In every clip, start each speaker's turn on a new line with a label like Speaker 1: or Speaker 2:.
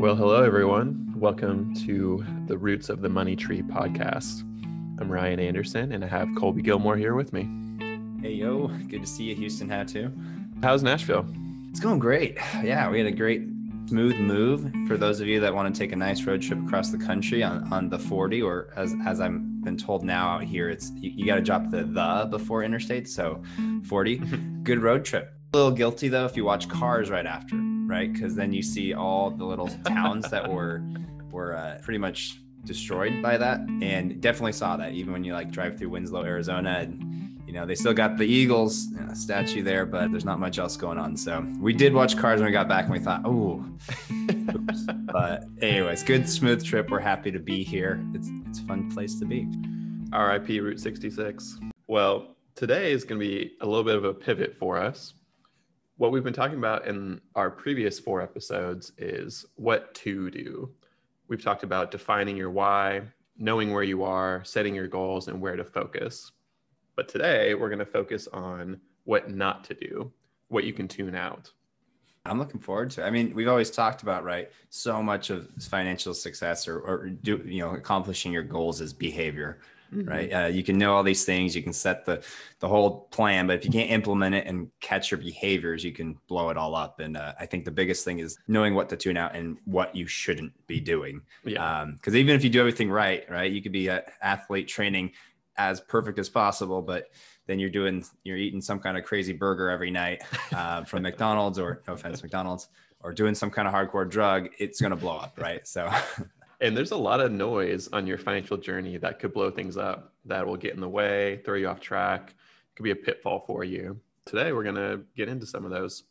Speaker 1: Well, hello, everyone. Welcome to the Roots of the Money Tree podcast. I'm Ryan Anderson, and I have Colby Gilmore here with me.
Speaker 2: Hey, yo. Good to see you, Houston Hat too.
Speaker 1: How's Nashville?
Speaker 2: It's going great. Yeah, we had a great smooth move for those of you that want to take a nice road trip across the country on, on the 40 or as as I've been told now out here it's you, you got to drop the the before interstate so 40 good road trip a little guilty though if you watch cars right after right? Because then you see all the little towns that were were uh, pretty much destroyed by that, and definitely saw that even when you like drive through Winslow, Arizona, and you know they still got the Eagles know, statue there, but there's not much else going on. So we did watch cars when we got back, and we thought, oh, but anyways, good smooth trip. We're happy to be here. It's it's a fun place to be.
Speaker 1: RIP Route 66. Well, today is going to be a little bit of a pivot for us what we've been talking about in our previous four episodes is what to do. We've talked about defining your why, knowing where you are, setting your goals, and where to focus. But today we're going to focus on what not to do, what you can tune out.
Speaker 2: I'm looking forward to. It. I mean, we've always talked about right. So much of financial success or, or do you know accomplishing your goals is behavior mm-hmm. right? Uh, you can know all these things, you can set the the whole plan, but if you can't implement it and catch your behaviors, you can blow it all up. And uh, I think the biggest thing is knowing what to tune out and what you shouldn't be doing. Yeah. Because um, even if you do everything right, right, you could be an athlete training as perfect as possible, but then you're doing you're eating some kind of crazy burger every night uh, from McDonald's or no offense McDonald's or doing some kind of hardcore drug, it's going to blow up, right? So
Speaker 1: And there's a lot of noise on your financial journey that could blow things up, that will get in the way, throw you off track, it could be a pitfall for you. Today, we're going to get into some of those.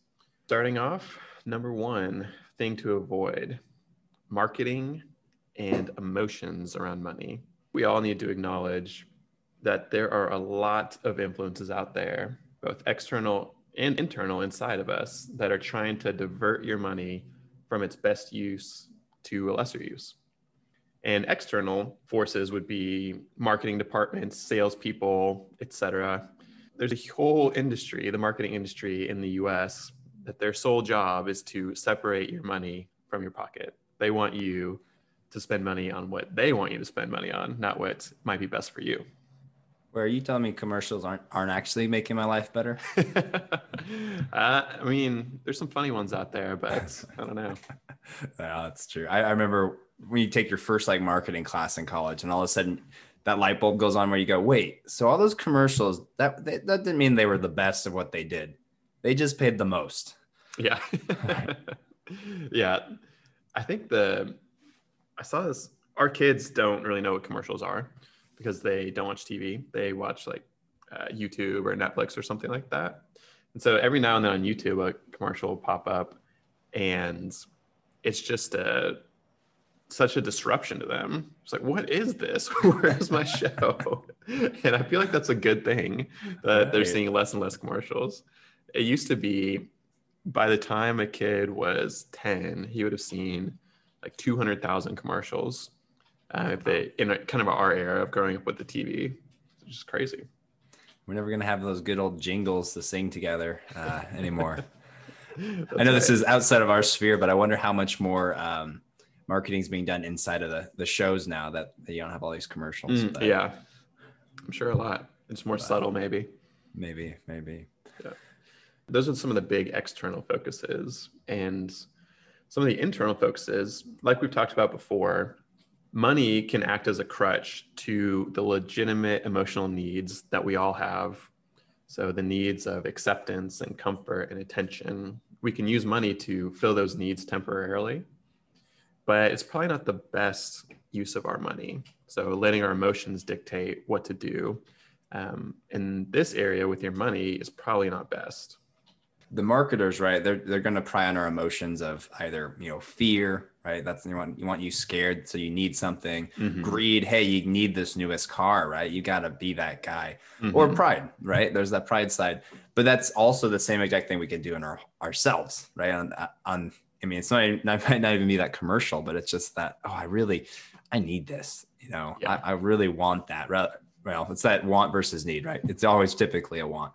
Speaker 1: Starting off, number one thing to avoid marketing and emotions around money. We all need to acknowledge that there are a lot of influences out there, both external and internal inside of us, that are trying to divert your money from its best use to a lesser use. And external forces would be marketing departments, salespeople, etc. There's a whole industry, the marketing industry in the US, that their sole job is to separate your money from your pocket. They want you to spend money on what they want you to spend money on, not what might be best for you.
Speaker 2: Where are you telling me commercials aren't aren't actually making my life better?
Speaker 1: uh, I mean, there's some funny ones out there, but I don't know.
Speaker 2: yeah, that's true. I, I remember when you take your first like marketing class in college and all of a sudden that light bulb goes on where you go wait so all those commercials that that, that didn't mean they were the best of what they did. They just paid the most.
Speaker 1: Yeah. Yeah. I think the i saw this our kids don't really know what commercials are because they don't watch tv they watch like uh, youtube or netflix or something like that. And so every now and then on youtube a commercial will pop up and it's just a such a disruption to them. It's like, what is this? Where's my show? and I feel like that's a good thing that right. they're seeing less and less commercials. It used to be by the time a kid was 10, he would have seen like 200,000 commercials uh, if they, in a, kind of our era of growing up with the TV. It's just crazy.
Speaker 2: We're never going to have those good old jingles to sing together uh, anymore. I know right. this is outside of our sphere, but I wonder how much more um, marketing is being done inside of the the shows now that, you don't have all these commercials.
Speaker 1: Mm, yeah, I'm sure a lot. It's more subtle, maybe.
Speaker 2: Maybe, maybe.
Speaker 1: Yeah. Those are some of the big external focuses, and some of the internal focuses, like we've talked about before. Money can act as a crutch to the legitimate emotional needs that we all have. So, the needs of acceptance and comfort and attention. We can use money to fill those needs temporarily but it's probably not the best use of our money. So letting our emotions dictate what to do um, in this area with your money is probably not best.
Speaker 2: The marketers, right? They're they're going to pry on our emotions of either you know fear, right? That's you want you want you scared, so you need something. Mm-hmm. Greed, hey, you need this newest car, right? You got to be that guy. Mm-hmm. Or pride, right? There's that pride side, but that's also the same exact thing we can do in our ourselves, right? On on I mean, it's not, it might not even be that commercial, but it's just that, oh, I really, I need this, you know, yeah. I, I, really want that. Rather, Well, it's that want versus need, right? It's always typically a want.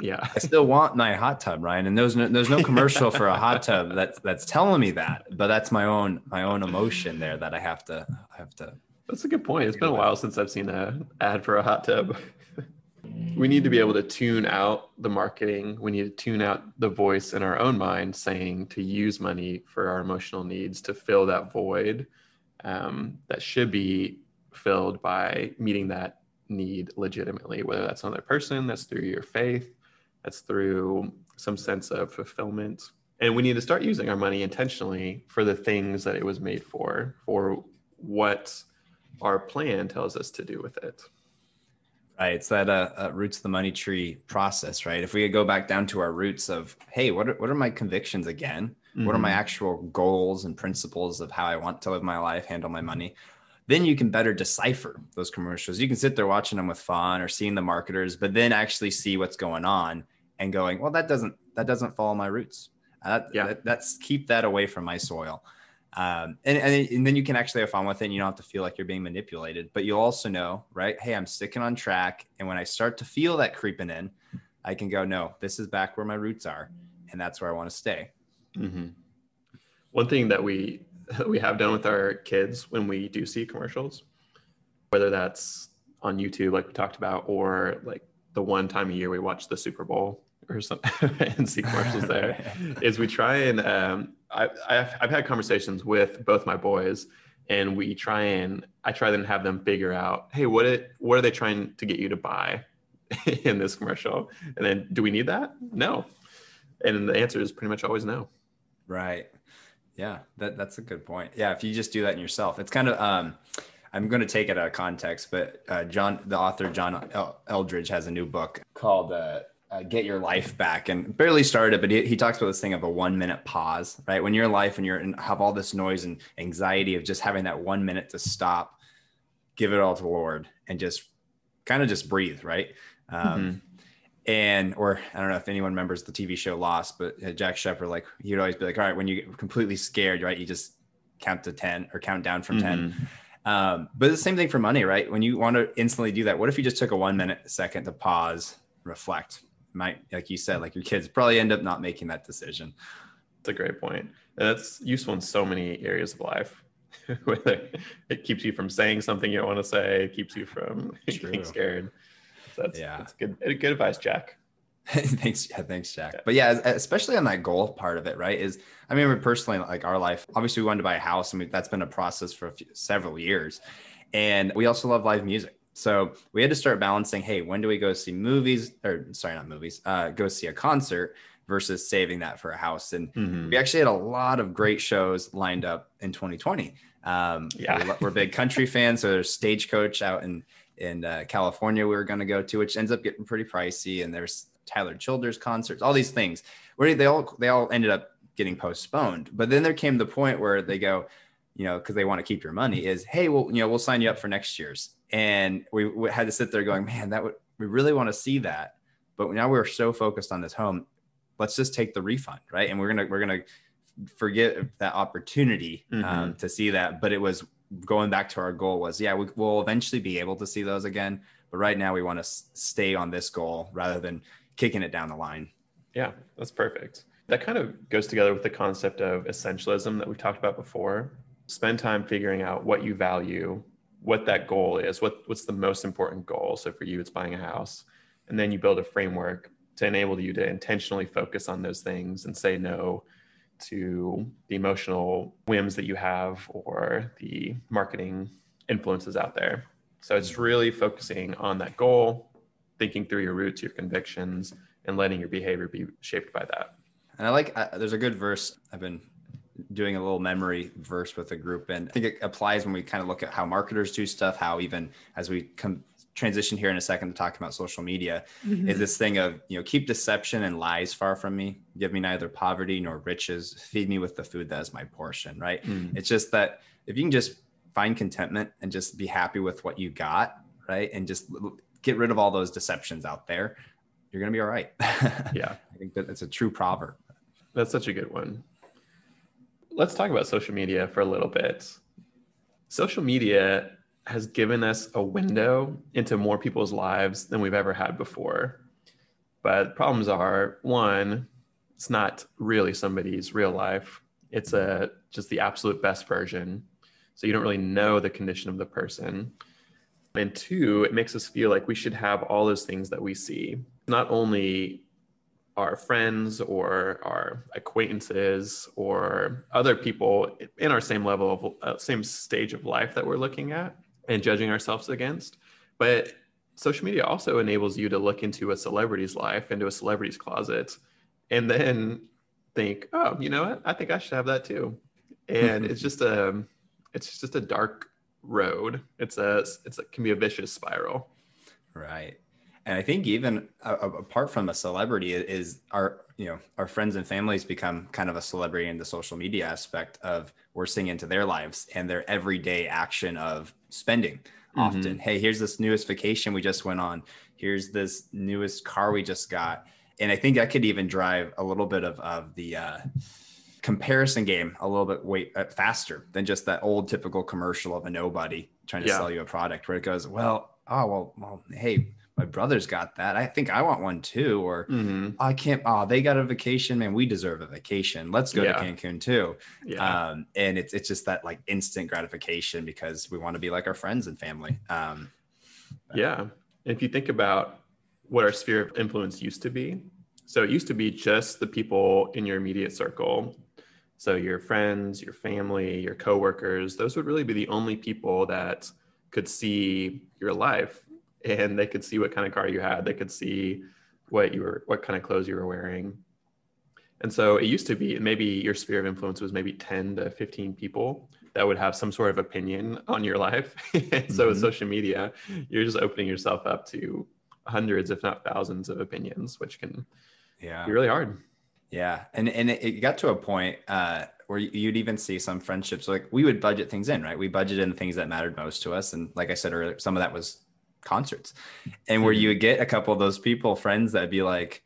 Speaker 1: Yeah.
Speaker 2: I still want my hot tub, Ryan. And there's no, there's no commercial for a hot tub that's that's telling me that. But that's my own my own emotion there that I have to I have to.
Speaker 1: That's a good point. It's been a while since I've seen a ad for a hot tub. We need to be able to tune out the marketing. We need to tune out the voice in our own mind saying to use money for our emotional needs to fill that void um, that should be filled by meeting that need legitimately, whether that's another person, that's through your faith, that's through some sense of fulfillment. And we need to start using our money intentionally for the things that it was made for, for what our plan tells us to do with it.
Speaker 2: Right. It's that uh, uh, roots of the money tree process, right? If we could go back down to our roots of, hey, what are, what are my convictions again? Mm-hmm. What are my mm-hmm. actual goals and principles of how I want to live my life, handle my money? Then you can better decipher those commercials. You can sit there watching them with fun or seeing the marketers, but then actually see what's going on and going, well, that doesn't that doesn't follow my roots. Uh, yeah, that, that's keep that away from my soil. Um, and, and, and, then you can actually have fun with it and you don't have to feel like you're being manipulated but you'll also know right hey i'm sticking on track and when i start to feel that creeping in i can go no this is back where my roots are and that's where i want to stay
Speaker 1: mm-hmm. one thing that we we have done with our kids when we do see commercials whether that's on youtube like we talked about or like the one time a year we watch the super bowl or something and see commercials there is we try and um, I, I've, I've had conversations with both my boys and we try and I try and have them figure out, hey, what it what are they trying to get you to buy in this commercial? And then do we need that? No. And the answer is pretty much always no.
Speaker 2: Right. Yeah, that, that's a good point. Yeah, if you just do that in yourself, it's kind of um, I'm going to take it out of context, but uh, John, the author John Eldredge, has a new book called uh, uh, get your life back and barely started but he, he, talks about this thing of a one minute pause right? When you're in life and you're in have all this noise and anxiety of just having that one minute to stop give it all to the lord and just kind of just breathe right? Um, mm-hmm. and or i don't know if anyone remembers the tv show lost but uh, jack shephard like he'd always be like all right when you get completely scared right you just count to 10 or count down from mm-hmm. 10 um, but the same thing for money right? When you want to instantly do that what if you just took a one minute second to pause reflect might, like you said, like your kids probably end up not making that decision.
Speaker 1: That's a great. And that's useful in so many areas of life. Whether it keeps you from saying something you don't want to say, it keeps you from being scared. So that's, yeah. that's good, good advice, Jack.
Speaker 2: thanks, yeah, thanks, Jack. But yeah, especially on that goal part of it, right? Is I mean, personally, like our life, obviously, we wanted to buy a house, I mean, that's been a process for a few, several years, and we also love live music. So we had to start balancing, hey, when do we go see movies or sorry, not movies, uh, go see a concert versus saving that for a house. And mm-hmm. we actually had a lot of great shows lined up in 2020. Um, yeah, we're, we're, big country fans. So there's Stagecoach out in in uh, California we were going to go to, which ends up getting pretty pricey. And there's Tyler Childers concerts, all these things where they all they all ended up getting postponed. But then there came the point where they go, you know, because they want to keep your money, is hey, well, you know, we'll sign you up for next year's and we, we had to sit there going, man, that would we really want to see that, but now we're so focused on this home. Let's just take the refund, right? And we're gonna we're gonna forget that opportunity um, mm-hmm. to see that. But it was going back to our goal was, yeah, we, will eventually be able to see those again. But right now, we want to s- stay on this goal rather than kicking it down the line.
Speaker 1: Yeah, that's perfect. That kind of goes together with the concept of essentialism that we've talked about before. Spend time figuring out what you value what that goal is what what's the most important goal? So for you it's buying a house and then you build a framework to enable you to intentionally focus on those things and say no to the emotional whims that you have or the marketing influences out there. So it's really focusing on that goal thinking through your roots your convictions and letting your behavior be shaped by that.
Speaker 2: And i like uh, there's a good verse i've been doing a little memory verse with a group. And I think it applies when we kind of look at how marketers do stuff, how even as we come transition here in a second to talk about social media mm-hmm. is this thing of you know keep deception and lies far from me. Give me neither poverty nor riches. Feed me with the food that is my portion right? Mm. it's just that if you can just find contentment and just be happy with what you got right? And just get rid of all those deceptions out there you're gonna be all right.
Speaker 1: Yeah.
Speaker 2: I think that it's a true proverb.
Speaker 1: That's such a good one let's talk about social media for a little bit. Social media has given us a window into more people's lives than we've ever had before. But problems are one, it's not really somebody's real life. It's a just the absolute best version. So you don't really know the condition of the person. And two, it makes us feel like we should have all those things that we see. Not only our friends or our acquaintances or other people in our same level of uh, same stage of life that we're looking at and judging ourselves against. But social media also enables you to look into a celebrity's life into a celebrity's closet and then think oh you know what? I think i should have that too. And it's just a it's just a dark road. It's a it's a, can be a vicious spiral.
Speaker 2: Right and i think even uh, apart from a celebrity is our you know our friends and families become kind of a celebrity in the social media aspect of we're seeing into their lives and their everyday action of spending often mm-hmm. hey here's this newest vacation we just went on here's this newest car we just got and i think that could even drive a little bit of, of the uh, comparison game a little bit wait uh, faster than just that old typical commercial of a nobody trying to yeah. sell you a product where it goes well oh well well hey my brother's got that. I think I want one too. Or mm-hmm. I can't. Oh, they got a vacation, man. We deserve a vacation. Let's go yeah. to Cancun too. Yeah. Um, and it's it's just that like instant gratification because we want to be like our friends and family. Um,
Speaker 1: yeah. If you think about what our sphere of influence used to be, so it used to be just the people in your immediate circle. So your friends, your family, your coworkers, those would really be the only people that could see your life and they could see what kind of car you had. They could see what you were, what kind of clothes you were wearing. And so it used to be maybe your sphere of influence was maybe 10 to 15 people that would have some sort of opinion on your life. and mm-hmm. so with mm-hmm. social media, you're just opening yourself up to hundreds, if not thousands of opinions, which can yeah. be really hard.
Speaker 2: Yeah. And, and it got to a point uh, where you'd even see some friendships, like we would budget things in, right? We budgeted in things that mattered most to us. And like I said earlier, some of that was concerts and where mm-hmm. you would get a couple of those people friends that'd be like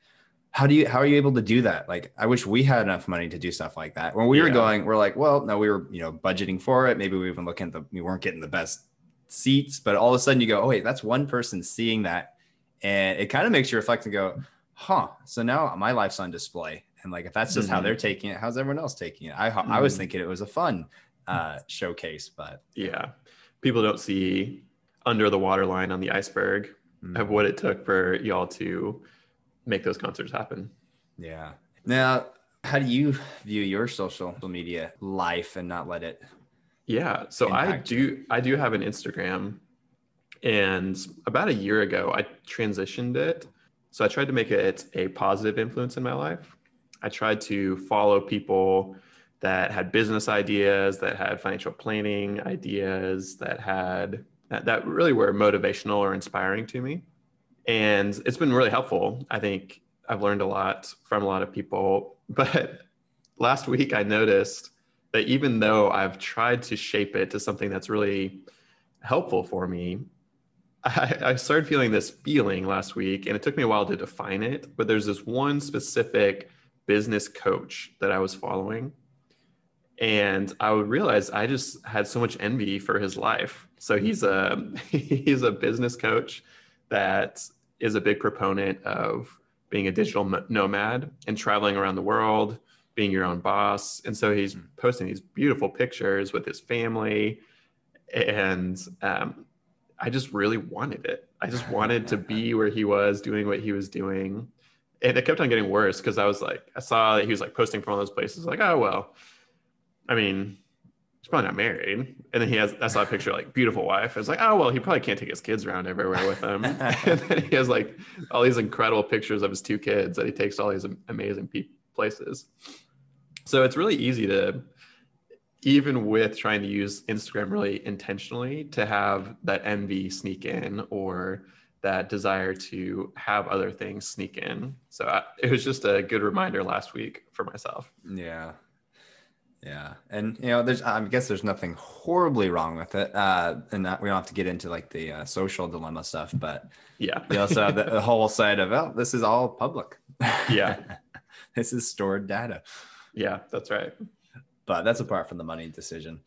Speaker 2: how do you how are you able to do that like i wish we had enough money to do stuff like that when we yeah. were going we're like well no we were you know budgeting for it maybe we even looking at the we weren't getting the best seats but all of a sudden you go oh wait that's one person seeing that and it kind of makes you reflect and go huh so now my life's on display and like if that's just mm-hmm. how they're taking it how's everyone else taking it i mm-hmm. i was mm-hmm. thinking it was a fun uh showcase but
Speaker 1: yeah people don't see under the waterline on the iceberg mm-hmm. of what it took for y'all to make those concerts happen.
Speaker 2: Yeah. Now, how do you view your social media life and not let it?
Speaker 1: Yeah. So I do, you? I do have an Instagram and about a year ago, I transitioned it. So I tried to make it a positive influence in my life. I tried to follow people that had business ideas, that had financial planning ideas, that had that, that really were motivational or inspiring to me. And it's been really helpful. I think I've learned a lot from a lot of people. But last week I noticed that even though I've tried to shape it to something that's really helpful for me, I, I, started feeling this feeling last week, and it took me a while to define it. But there's this one specific business coach that I was following and I would realize I just had so much envy for his life. So he's a he's a business coach that is a big proponent of being a digital nomad and traveling around the world, being your own boss. And so he's hmm. posting these beautiful pictures with his family, and um, I just really wanted it. I just wanted to be where he was, doing what he was doing. And it kept on getting worse because I was like, I saw that he was like posting from all those places, like, oh well I mean, he's probably not married. And then he has, I saw a picture like beautiful wife. I was like, oh, well, he probably can't take his kids around everywhere with him. and then he has like all these incredible pictures of his two kids that he takes to all these amazing pe- places. So it's really easy to, even with trying to use Instagram really intentionally, to have that envy sneak in or that desire to have other things sneak in. So I, it was just a good reminder last week for myself.
Speaker 2: Yeah, yeah, and you know, there's I guess there's nothing horribly wrong with it, uh, and not, we don't have to get into like the uh, social dilemma stuff, but
Speaker 1: yeah,
Speaker 2: we also have the, the whole side of oh, this is all public.
Speaker 1: Yeah,
Speaker 2: this is stored data.
Speaker 1: Yeah, that's right.
Speaker 2: But that's apart from the money decision.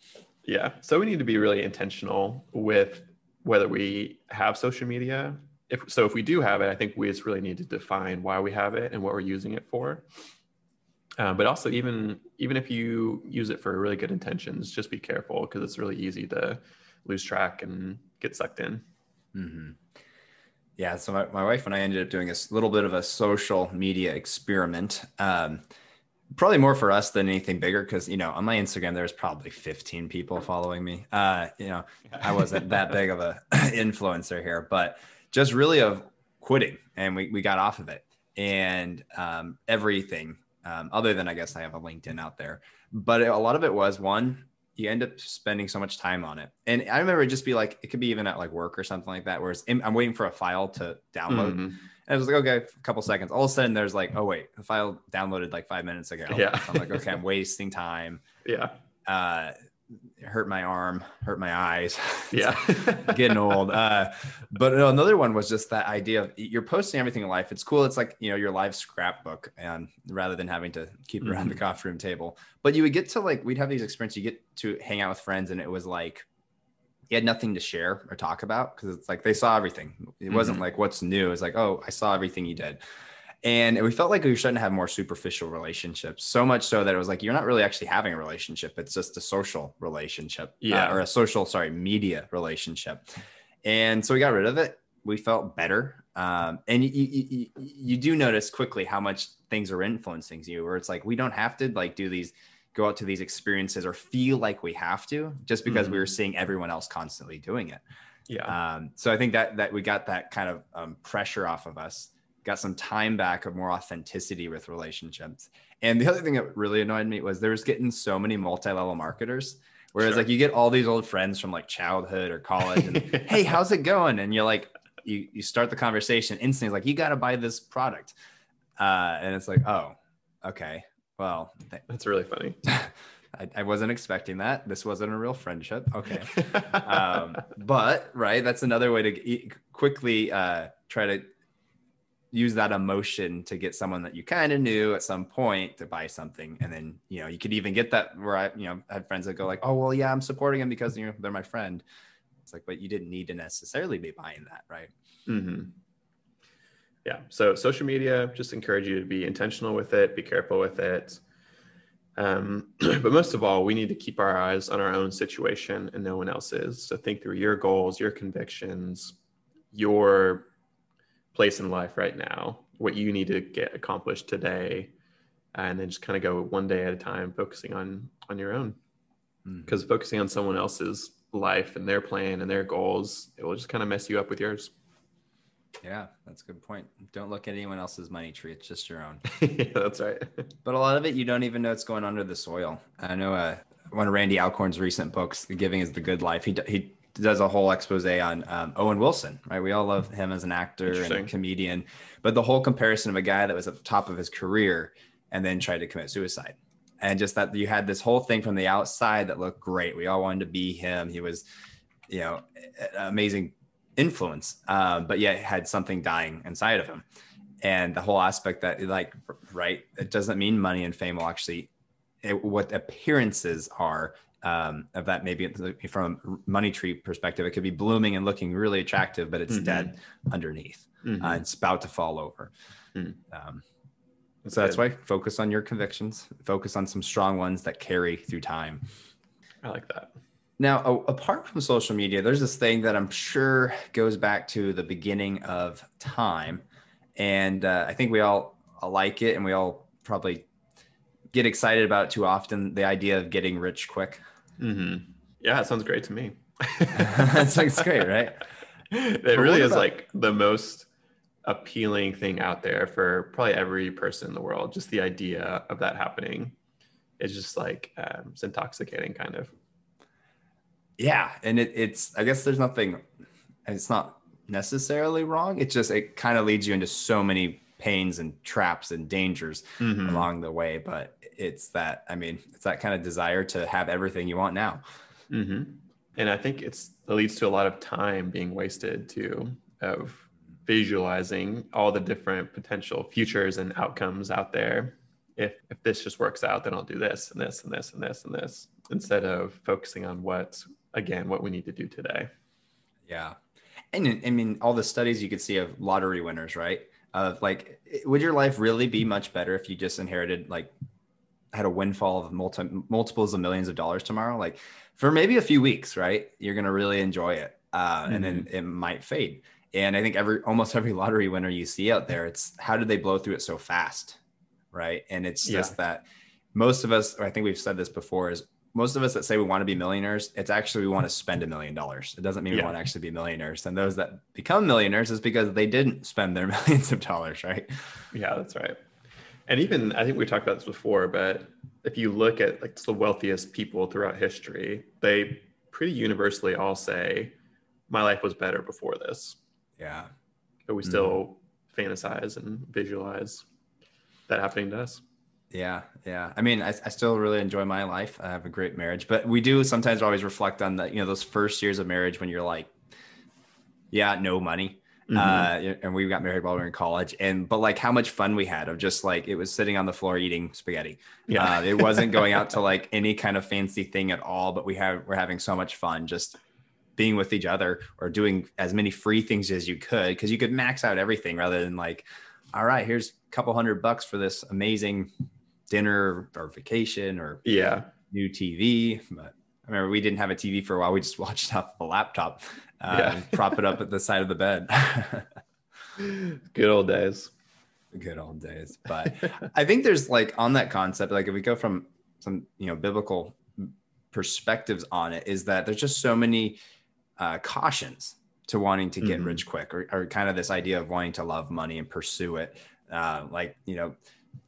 Speaker 1: Yeah, so we need to be really intentional with whether we have social media if so, if we do have it, I think we just really need to define why we have it and what we're using it for. Uh, but also, even even if you use it for really good intentions, just be careful because it's really easy to lose track and get sucked in.
Speaker 2: Mm-hmm. Yeah. So my, my wife and I ended up doing a little bit of a social media experiment. Um, probably more for us than anything bigger because you know on my instagram there's probably 15 people following me uh you know i wasn't that big of a influencer here but just really of quitting and we, we got off of it and um, everything um, other than i guess i have a linkedin out there but a lot of it was one you end up spending so much time on it and i remember it just be like it could be even at like work or something like that where i'm waiting for a file to download mm-hmm and I was like, okay, a couple seconds. All of a sudden, there's like, oh wait, the file downloaded like five minutes ago.
Speaker 1: Yeah.
Speaker 2: So I'm like, okay, I'm wasting time.
Speaker 1: Yeah.
Speaker 2: Uh, hurt my arm, hurt my eyes.
Speaker 1: Yeah.
Speaker 2: getting old. Uh, but another one was just that idea of you're posting everything in life. It's cool. It's like, you know, your live scrapbook and rather than having to keep it around mm-hmm. the coffee room table, but you would get to like, we'd have these experiences. You get to hang out with friends and it was like, you had nothing to share or talk about because it's like they saw everything. It mm-hmm. wasn't like what's new. It's like, oh, I saw everything you did. And we felt like we were starting to have more superficial relationships, so much so that it was like you're not really actually having a relationship. It's just a social relationship,
Speaker 1: uh, yeah,
Speaker 2: uh, or a social, sorry, media relationship. And so we got rid of it. We felt better, um, and you, you, you, you do notice quickly how much things are influencing you. Where it's like we don't have to like do these go out to these experiences or feel like we have to just because mm-hmm. we were seeing everyone else constantly doing it.
Speaker 1: Yeah.
Speaker 2: Um, so I think that that we got that kind of um, pressure off of us, got some time back of more authenticity with relationships. And the other thing that really annoyed me was there was getting so many multi-level marketers. Whereas sure. like you get all these old friends from like childhood or college and hey, how's it going? And you're like, you you start the conversation instantly like you got to buy this product. Uh, and it's like, oh, okay. Well,
Speaker 1: that's really funny.
Speaker 2: I, I, wasn't expecting that. This wasn't a real friendship. Okay. um, but, right, that's another way to e- quickly uh, try to use that emotion to get someone that you kind of knew at some point to buy something. And then, you know, you could even get that where I, you know, had friends that go like, oh, well, yeah, I'm supporting them because, you know, they're my friend. It's like, but you didn't need to necessarily be buying that. Right.
Speaker 1: Mm-hmm yeah so social media just encourage you to be intentional with it be careful with it um, but most of all we need to keep our eyes on our own situation and no one else's so think through your goals your convictions your place in life right now what you need to get accomplished today and then just kind of go one day at a time focusing on on your own because mm-hmm. focusing on someone else's life and their plan and their goals it will just kind of mess you up with yours
Speaker 2: yeah, that's a good point. Don't look at anyone else's money tree. It's just your own.
Speaker 1: yeah, that's right.
Speaker 2: but a lot of it, you don't even know it's going under the soil. I know uh, one of Randy Alcorn's recent books, Giving is the Good Life, he, he does a whole expose on um, Owen Wilson, right? We all love him as an actor and a comedian, but the whole comparison of a guy that was at the top of his career and then tried to commit suicide. And just that you had this whole thing from the outside that looked great. We all wanted to be him. He was, you know, amazing influence, um, but yet had something dying inside of him. And the whole aspect that, like, right, it doesn't mean money and fame will actually, it, what appearances are um, of that maybe from a money tree perspective, it could be blooming and looking really attractive, but it's mm-hmm. dead underneath. Mm-hmm. Uh, it's about to fall over. Mm. Um, so that's why focus on your convictions, focus on some strong ones that carry through time.
Speaker 1: I like that.
Speaker 2: Now, apart from social media, there's this thing that I'm sure goes back to the beginning of time. And uh, I think we all like it and we all probably get excited about too often the idea of getting rich quick.
Speaker 1: Mm-hmm. Yeah, it sounds great to me.
Speaker 2: that sounds great, right?
Speaker 1: It but really is about- like the most appealing thing out there for probably every person in the world. Just the idea of that happening is just like um, it's intoxicating, kind of
Speaker 2: yeah and it, it's i guess there's nothing it's not necessarily wrong it just it kind of leads you into so many pains and traps and dangers mm-hmm. along the way but it's that i mean it's that kind of desire to have everything you want now
Speaker 1: mm-hmm. and i think it's it leads to a lot of time being wasted too of visualizing all the different potential futures and outcomes out there if if this just works out then i'll do this and this and this and this and this instead of focusing on what again what we need to do today
Speaker 2: yeah And I mean, all the studies you could see of lottery winners, right? Of like, would your life really be much better if you just inherited like had a windfall of multi, multiples of millions of dollars tomorrow? Like, for maybe a few weeks, right? You're gonna really enjoy it, uh, mm-hmm. and then mm-hmm. it might fade. And I think every almost every lottery winner you see out there, it's how did they blow through it so fast, right? And it's just that most of us, I think we've said this before, is most of us that say we want to be millionaires, it's actually we want to spend a million dollars. It doesn't mean yeah. we want to actually be millionaires. And those that become millionaires is because they didn't spend their millions of dollars, right?
Speaker 1: Yeah, that's right. And even I think we talked about this before, but if you look at like the wealthiest people throughout history, they pretty universally all say, "My life was better before this."
Speaker 2: Yeah,
Speaker 1: but we still mm-hmm. fantasize and visualize that happening to us.
Speaker 2: Yeah, yeah. I mean, I, I still really enjoy my life. I have a great marriage, but we do sometimes always reflect on the, you know, those first years of marriage when you're like, yeah, no money. Mm-hmm. Uh, and we got married while we were in college and, but like how much fun we had of just like, it was sitting on the floor eating spaghetti. Yeah. Uh, it wasn't going out to like any kind of fancy thing at all, but we have, we're having so much fun just being with each other or doing as many free things as you could. Cause you could max out everything rather than like, all right, here's a couple hundred bucks for this amazing dinner or vacation or
Speaker 1: yeah
Speaker 2: new TV. But I remember we didn't have a TV for a while. We just watched off of a laptop, uh, yeah. prop it up at the side of the bed.
Speaker 1: Good old days.
Speaker 2: Good old days. But I think there's like on that concept, like if we go from some you know biblical perspectives on it, is that there's just so many uh, cautions to wanting to get mm-hmm. rich quick, or, or, kind of this idea of wanting to love money and pursue it. Uh, like you know,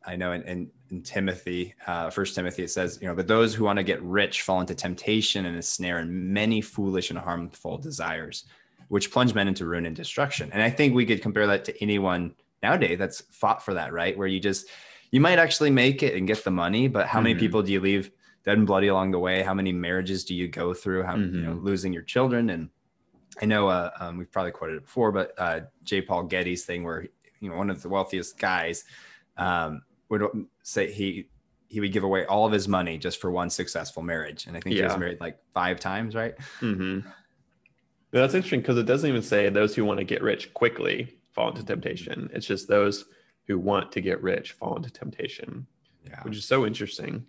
Speaker 2: I know in, in in Timothy, uh, First Timothy, it says, you know, but those who want to get rich fall into temptation and a snare and many foolish and harmful desires, which plunge men into ruin and destruction. And I think we could compare that to anyone nowadays that's fought for that, right? Where you just you might actually make it and get the money, but how mm-hmm. many people do you leave dead and bloody along the way? How many marriages do you go through? How mm-hmm. you know mm-hmm. losing your children? And I know uh, um, we've probably quoted it before, but uh, J. Paul Getty's thing, where you know one of the wealthiest guys. Um, would say he he would give away all of his money just for one successful marriage, and I think yeah. he was married like five times, right?
Speaker 1: Mm-hmm. That's interesting because it doesn't even say those who want to get rich quickly fall into temptation. It's just those who want to get rich fall into temptation, yeah. which is so interesting.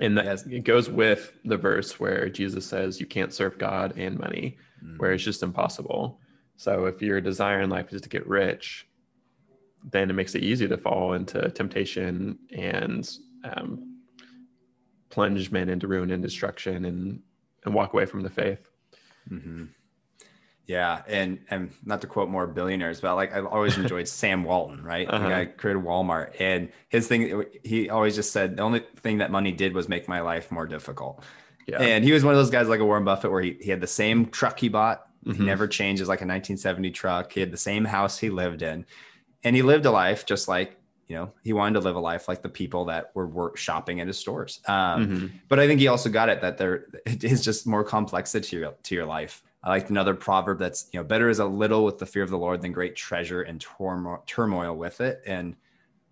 Speaker 1: And that yes. it goes with the verse where Jesus says you can't serve God and money, mm-hmm. where it's just impossible. So if your desire in life is to get rich, then it makes it easy to fall into temptation and um, plunge men into ruin and destruction and and walk away from the faith.
Speaker 2: Mm-hmm. Yeah, and and not to quote more billionaires, but like I've always enjoyed Sam Walton, right? Uh-huh. The guy created Walmart, and his thing he always just said the only thing that money did was make my life more difficult. Yeah. And he was one of those guys like a Warren Buffett where he, he had the same truck he bought. Mm-hmm. He never changed. It was like a 1970 truck. He had the same house he lived in and he lived a life just like you know he wanted to live a life like the people that were work shopping at his stores um, mm-hmm. but i think he also got it that there it is just more complexity to your, to your life i like another proverb that's you know better is a little with the fear of the lord than great treasure and turmoil, turmoil with it and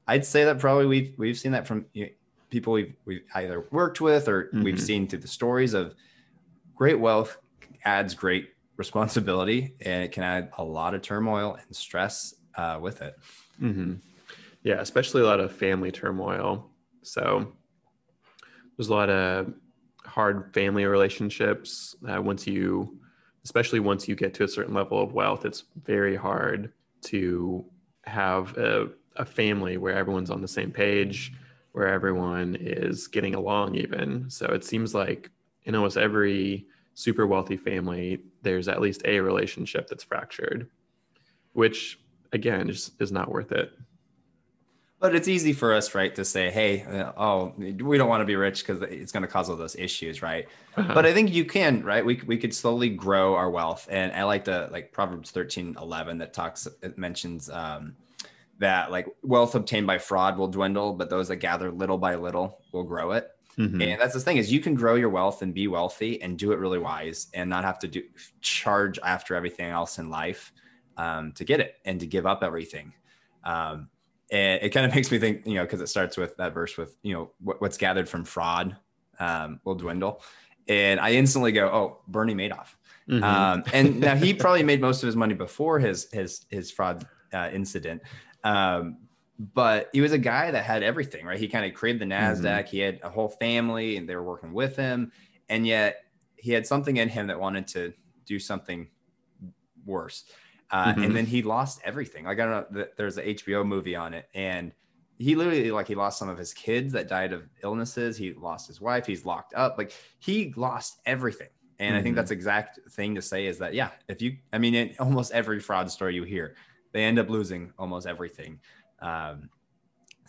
Speaker 2: i'd say that probably we've we've seen that from you know, people we've we've either worked with or mm-hmm. we've seen through the stories of great wealth adds great responsibility and it can add a lot of turmoil and stress uh, with it.
Speaker 1: Mm-hmm. Yeah, especially a lot of family turmoil. So there's a lot of hard family relationships. Uh, once you, especially once you get to a certain level of wealth, it's very hard to have a, a family where everyone's on the same page, where everyone is getting along, even. So it seems like in almost every super wealthy family, there's at least a relationship that's fractured, which again just is not worth it.
Speaker 2: But it's easy for us right to say hey uh, oh we don't want to be rich because it's going to cause all those issues right? Uh-huh. but i think you can right? We, we could slowly grow our wealth. And i like the like proverbs 13 11 that talks it mentions um, that like wealth obtained by fraud will dwindle but those that gather little by little will grow it. Mm-hmm. and that's the thing is you can grow your wealth and be wealthy and do it really wise and not have to do charge after everything else in life um, to get it and to give up everything. Um, and it kind of makes me think, you know, because it starts with that verse with, you know, what, what's gathered from fraud um, will dwindle. And I instantly go, oh, Bernie Madoff. Mm-hmm. Um, and now he probably made most of his money before his his his fraud uh, incident. Um, but he was a guy that had everything, right? He kind of created the Nasdaq. Mm-hmm. He had a whole family, and they were working with him, and yet he had something in him that wanted to do something worse. Uh, mm-hmm. And then he lost everything. Like I don't know, there's an HBO movie on it, and he literally like he lost some of his kids that died of illnesses. He lost his wife. He's locked up. Like he lost everything. And mm-hmm. I think mm-hmm. that's exact thing to say is that yeah, if you, I mean, in almost every fraud story you hear, they end up losing almost everything. Um,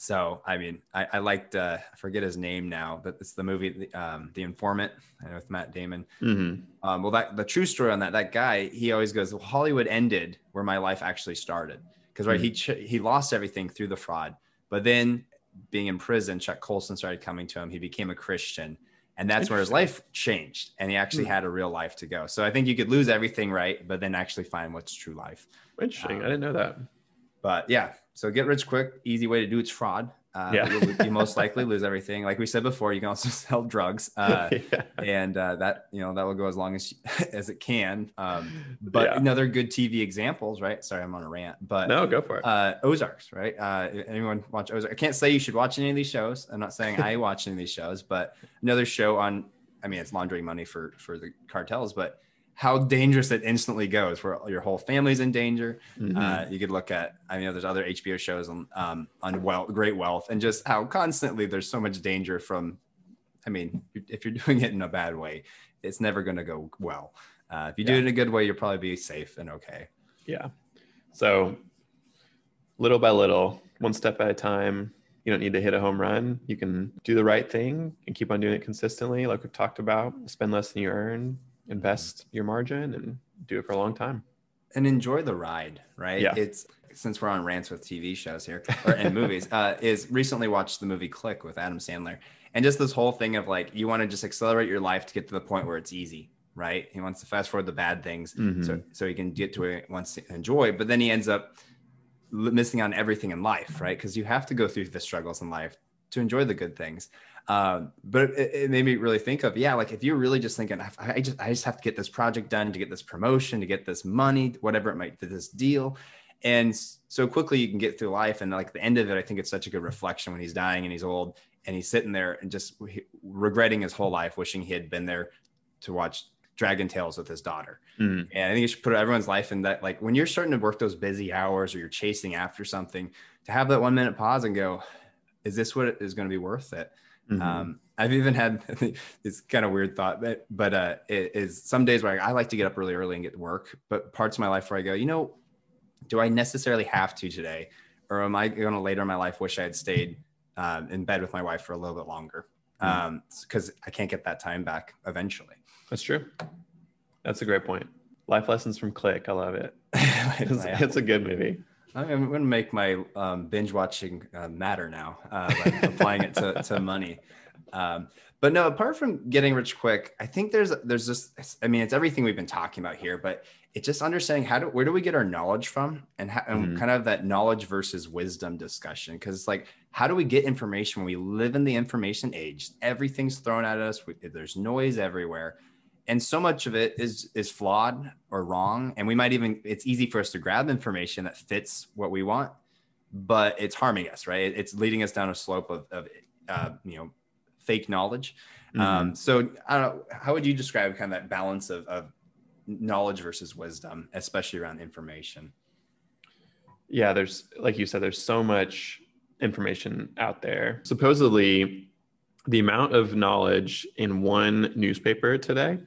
Speaker 2: so I mean, I, I liked uh, I forget his name now, but it's the movie um, The Informant with Matt Damon. Mm-hmm. Um, well, that the true story on that that guy he always goes, well, Hollywood ended where my life actually started because right mm-hmm. he he lost everything through the fraud, but then being in prison, Chuck Colson started coming to him. He became a Christian, and that's where his life changed, and he actually mm-hmm. had a real life to go. So I think you could lose everything right, but then actually find what's true life.
Speaker 1: Interesting. Um, I didn't know that.
Speaker 2: But yeah, so get rich quick, easy way to do it's fraud. Uh, yeah. you, you most likely lose everything. Like we said before, you can also sell drugs, uh, yeah. and uh, that you know that will go as long as as it can. Um, but yeah. another good TV examples, right? Sorry, I'm on a rant, but
Speaker 1: no, go for it.
Speaker 2: Uh, Ozarks, right? Uh, anyone watch Ozark? I can't say you should watch any of these shows. I'm not saying I watch any of these shows, but another show on. I mean, it's laundering money for for the cartels, but how dangerous it instantly goes, where your whole family's in danger. Mm-hmm. Uh, you could look at, I mean, there's other HBO shows on um, on wealth, great wealth, and just how constantly there's so much danger from. I mean, if you're doing it in a bad way, it's never going to go well. Uh, if you do it in a good way, you'll probably be safe and okay.
Speaker 1: Yeah. So, little by little, one step at a time. You don't need to hit a home run. You can do the right thing and keep on doing it consistently, like we've talked about. Spend less than you earn, invest your margin and do it for a long time.
Speaker 2: And enjoy the ride right? Yeah. It's since we're on rants with tv shows here or and movies uh is recently watched the movie click with adam sandler. And just this whole thing of like you want to just accelerate your life to get to the point where it's easy right? He wants to fast forward the bad things mm-hmm. so so he can get to it wants to enjoy but then he ends up missing on everything in life right? Because you have to go through the struggles in life to enjoy the good things um, but it, it, made me really think of yeah, like if you're really just thinking, I, I, just I just have to get this project done to get this promotion, to get this money, whatever it might be, this deal, and so quickly you can get through life. And like the end of it, I think it's such a good reflection when he's dying and he's old and he's sitting there and just regretting his whole life, wishing he had been there to watch Dragon Tales with his daughter. Mm. And I think you should put everyone's life in that. Like when you're starting to work those busy hours or you're chasing after something, to have that one minute pause and go, is this what is going to be worth it? Mm-hmm. Um, I've even had this kind of weird thought, but but uh, it is some days where I, I like to get up really early and get to work, but parts of my life where I go, you know, do I necessarily have to today, or am I going to later in my life wish I had stayed um, in bed with my wife for a little bit longer? Because mm-hmm. um, I can't get that time back eventually.
Speaker 1: That's true. That's a great point. Life lessons from Click. I love it. it's, it's a good movie.
Speaker 2: I'm going to make my um, binge watching uh, matter now, uh, applying it to, to money. Um, but no, apart from getting rich quick, I think there's there's just I mean it's everything we've been talking about here, but it's just understanding how do where do we get our knowledge from and, how, and mm-hmm. kind of that knowledge versus wisdom discussion because it's like how do we get information when we live in the information age? Everything's thrown at us. We, there's noise everywhere and so much of it is is flawed or wrong. And we might even it's easy for us to grab information that fits what we want but it's harming us right? It's leading us down a slope of, of uh, you know fake knowledge. Mm-hmm. um, so i don't know how would you describe kind of that balance of, of knowledge versus wisdom especially around information?
Speaker 1: Yeah there's like you said there's so much information out there. Supposedly the amount of knowledge in one newspaper today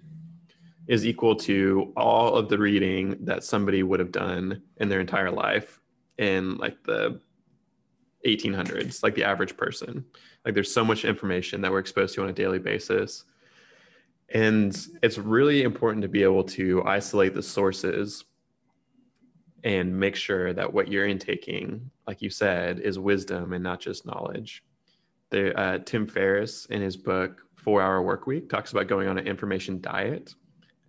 Speaker 1: is equal to all of the reading that somebody would have done in their entire life in like the 1800s like the average person. Like there's so much information that we're exposed to on a daily basis. And it's really important to be able to isolate the sources and make sure that what you're intaking like you said is wisdom and not just knowledge. The, uh, Tim Ferriss in his book Four Hour Work Week talks about going on an information diet,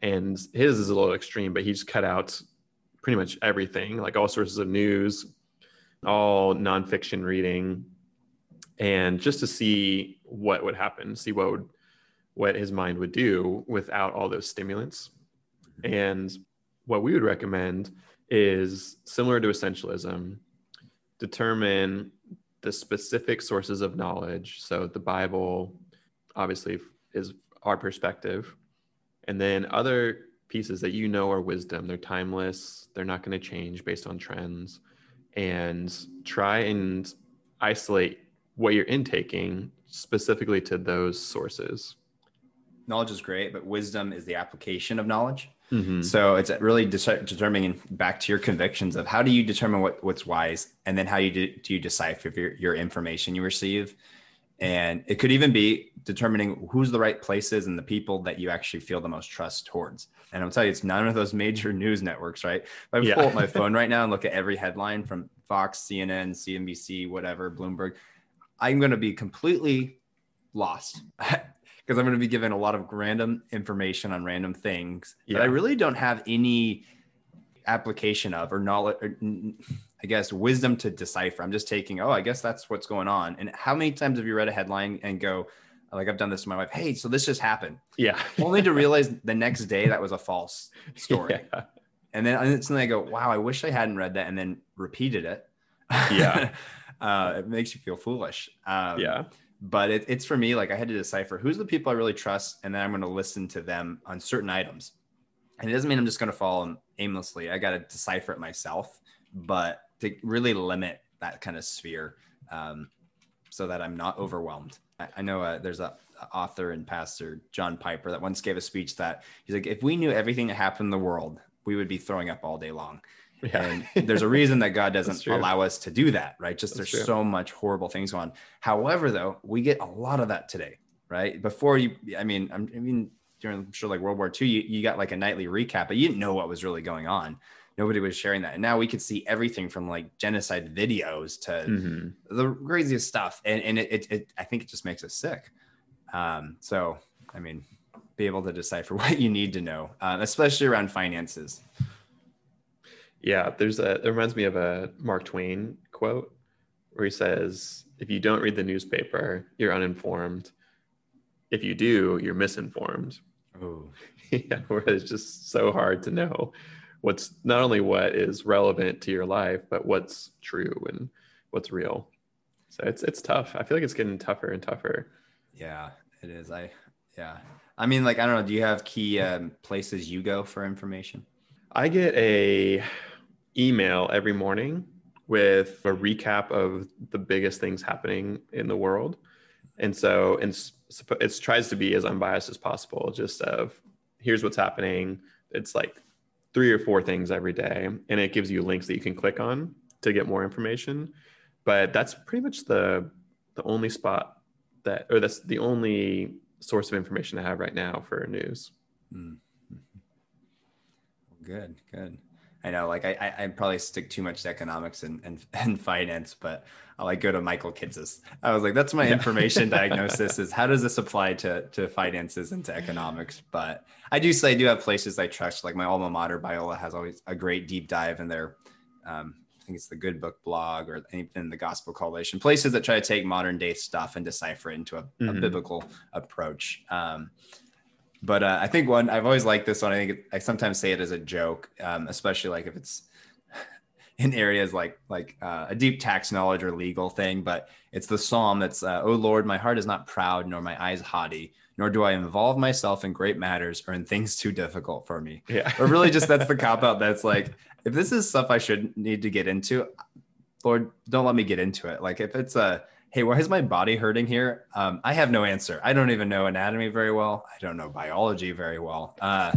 Speaker 1: and his is a little extreme, but he's cut out pretty much everything, like all sources of news, all nonfiction reading, and just to see what would happen, see what would what his mind would do without all those stimulants. And what we would recommend is similar to essentialism, determine the specific sources of knowledge. So the Bible obviously is our perspective. And then other pieces that you know are wisdom, they're timeless, they're not going to change based on trends. And try and isolate what you're intaking specifically to those sources.
Speaker 2: Knowledge is great, but wisdom is the application of knowledge.
Speaker 1: Mm-hmm.
Speaker 2: So it's really de- determining back to your convictions of how do you determine what, what's wise, and then how you do, do you decipher your, your information you receive, and it could even be determining who's the right places and the people that you actually feel the most trust towards. And I'll tell you, it's none of those major news networks, right? If I yeah. pull up my phone right now and look at every headline from Fox, CNN, CNBC, whatever, Bloomberg, I'm going to be completely lost because I'm going to be given a lot of random information on random things yeah. that I really don't have any application of or knowledge, or, I guess, wisdom to decipher. I'm just taking, oh, I guess that's what's going on. And how many times have you read a headline and go, like I've done this to my wife, hey, so this just happened.
Speaker 1: Yeah.
Speaker 2: Only to realize the next day that was a false story. Yeah. And then instantly I go, wow, I wish I hadn't read that and then repeated it.
Speaker 1: Yeah.
Speaker 2: uh, it makes you feel foolish. Um,
Speaker 1: yeah.
Speaker 2: But it, it's for me, like I had to decipher who's the people I really trust, and then I'm going to listen to them on certain items. And it doesn't mean I'm just going to follow them aimlessly. I got to decipher it myself, but to really limit that kind of sphere um, so that I'm not overwhelmed. I, I know uh, there's a, author and pastor, John Piper, that once gave a speech that he's like, if we knew everything that happened in the world, we would be throwing up all day long. Yeah. And there's a reason that God doesn't allow us to do that, right? Just That's there's true. so much horrible things going on. However, though, we get a lot of that today, right? Before you, I mean, I'm, I mean, during I'm sure like World War II, you, you got like a nightly recap, but you didn't know what was really going on. Nobody was sharing that. And now we could see everything from like genocide videos to mm-hmm. the craziest stuff. And, and it, it, it, I think it just makes us sick. Um, so, I mean, be able to decipher what you need to know, uh, especially around finances.
Speaker 1: Yeah, there's a. It reminds me of a Mark Twain quote where he says, "If you don't read the newspaper, you're uninformed. If you do, you're misinformed."
Speaker 2: Oh,
Speaker 1: yeah, where it's just so hard to know what's not only what is relevant to your life, but what's true and what's real. So it's it's tough. I feel like it's getting tougher and tougher.
Speaker 2: Yeah, it is. I yeah. I mean, like I don't know. Do you have key um, places you go for information?
Speaker 1: I get a email every morning with a recap of the biggest things happening in the world. And so it's, it tries to be as unbiased as possible, just of here's what's happening. It's like three or four things every day, and it gives you links that you can click on to get more information. But that's pretty much the the only spot that, or that's the only source of information I have right now for news. Mm-hmm.
Speaker 2: Good, good. I know, like I, I probably stick too much to economics and, and, and finance, but I like go to Michael Kitces. I was like, that's my information diagnosis is how does this apply to, to finances and to economics? But I do say I do have places I trust, like my alma mater, Biola has always a great deep dive in their, um, I think it's the Good Book blog or even the Gospel Coalition, places that try to take modern day stuff and decipher it into a, mm-hmm. a biblical approach. Um, but uh, I think one I've always liked this one. I think I sometimes say it as a joke, um, especially like if it's in areas like like uh, a deep tax knowledge or legal thing. But it's the psalm that's, uh, "Oh Lord, my heart is not proud, nor my eyes haughty, nor do I involve myself in great matters or in things too difficult for me."
Speaker 1: Yeah,
Speaker 2: or really, just that's the cop out. That's like if this is stuff I should need to get into, Lord, don't let me get into it. Like if it's a hey, why is my body hurting here? Um, I have no answer. I don't even know anatomy very well. I don't know biology very well. Uh,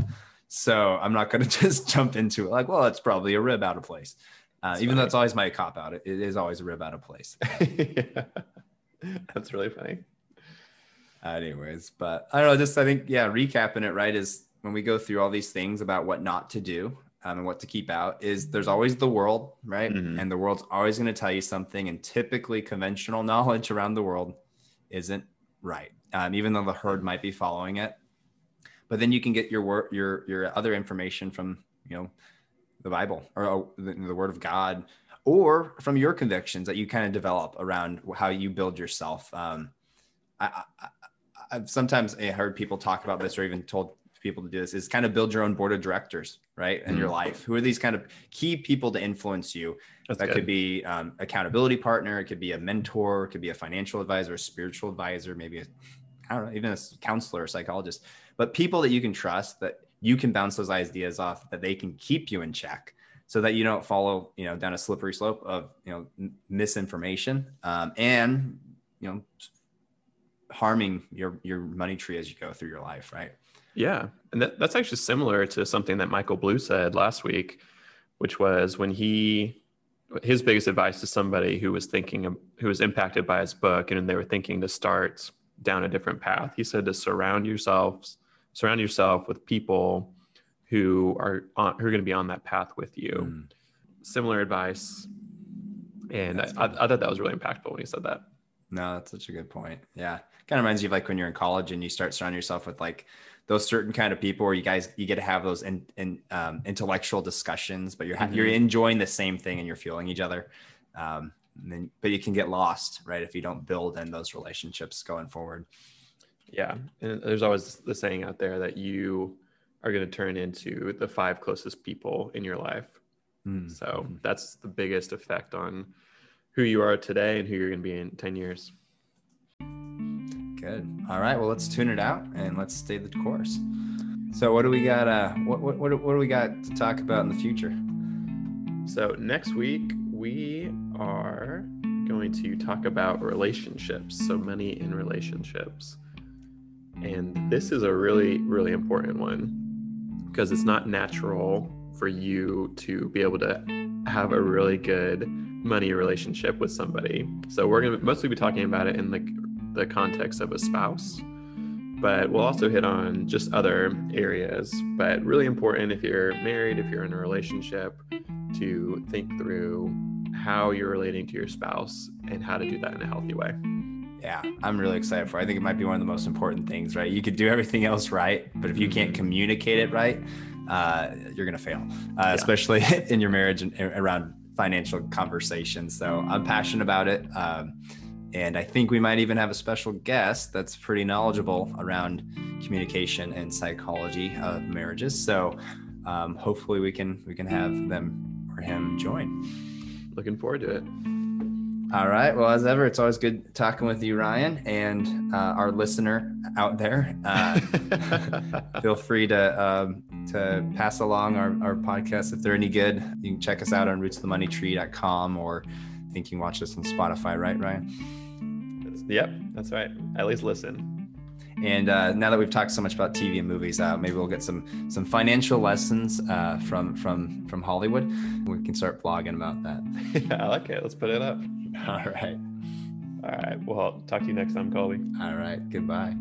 Speaker 2: so I'm not going to just jump into it like, well, it's probably a rib out of place. Uh, even funny. though it's always my cop out, it, is always a rib out of place.
Speaker 1: yeah. That's really funny.
Speaker 2: Anyways, but I don't know. Just I think yeah, recapping it right is when we go through all these things about what not to do um, and what to keep out is there's always the world, right? Mm-hmm. And the world's always going to tell you something. And typically, conventional knowledge around the world isn't right, um, even though the herd might be following it. But then you can get your word, your your other information from you know the Bible or, or the, the Word of God, or from your convictions that you kind of develop around how you build yourself. Um, I, I, I've sometimes heard people talk about this or even told people to do this is kind of build your own board of directors, right? In mm. your life. Who are these kind of key people to influence you? That's that good. could be um, accountability partner. It could be a mentor. It could be a financial advisor, a spiritual advisor, maybe a, I don't know, even a counselor, a psychologist. But people that you can trust that you can bounce those ideas off, that they can keep you in check, so that you don't follow, you know, down a slippery slope of you know misinformation um, and you know harming your your money tree as you go through your life, right?
Speaker 1: Yeah, and that, that's actually similar to something that Michael Blue said last week, which was when he his biggest advice to somebody who was thinking of, who was impacted by his book and they were thinking to start down a different path. He said to surround yourselves surround yourself with people who are on, who are going to be on that path with you. Mm. Similar advice, and I, I, I thought that was really impactful when he said that.
Speaker 2: No, that's such a good point. Yeah, kind of reminds you of like when you're in college and you start surrounding yourself with like those certain kind of people where you guys you get to have those in, in um, intellectual discussions, but you're mm-hmm. you're enjoying the same thing and you're feeling each other. Um, then, but you can get lost, right, if you don't build in those relationships going forward.
Speaker 1: Yeah, and there's always the saying out there that you are going to turn into the five closest people in your life. Mm. So mm. that's the biggest effect on who you are today and who you're going to be in 10 years.
Speaker 2: Good. All right. Well, let's tune it out and let's stay the course. So, what do we got? Uh, what, what, what, what do we got to talk about in the future?
Speaker 1: So, next week, we are going to talk about relationships. So, money in relationships. And this is a really, really important one because it's not natural for you to be able to have a really good money relationship with somebody. So we're going to mostly be talking about it in the, the context of a spouse, but we'll also hit on just other areas. But really important if you're married, if you're in a relationship, to think through how you're relating to your spouse and how to do that in a healthy way.
Speaker 2: Yeah, I'm really excited for. It. I think it might be one of the most important things, right? You could do everything else right, but if you can't mm-hmm. communicate it right, uh, you're gonna fail, uh, yeah. especially in your marriage and around financial conversations. So I'm passionate about it. Um, and I think we might even have a special guest that's pretty knowledgeable around communication and psychology of marriages. So um, hopefully we can we can have them or him join.
Speaker 1: Looking forward to it.
Speaker 2: All right. Well, as ever, it's always good talking with you, Ryan, and uh, our listener out there. Uh, feel free to um, to pass along our, our podcast if they're any good. You can check us out on rootsofthemoneytree.com or I think you can watch us on Spotify, right, Ryan?
Speaker 1: Yep, that's right. At least listen.
Speaker 2: And uh, now that we've talked so much about TV and movies, uh, maybe we'll get some some financial lessons uh, from from from Hollywood. We can start blogging about that.
Speaker 1: yeah, I like it. Let's put it up.
Speaker 2: All right.
Speaker 1: All right. Well, I'll talk to you next time, Colby.
Speaker 2: All right. Goodbye.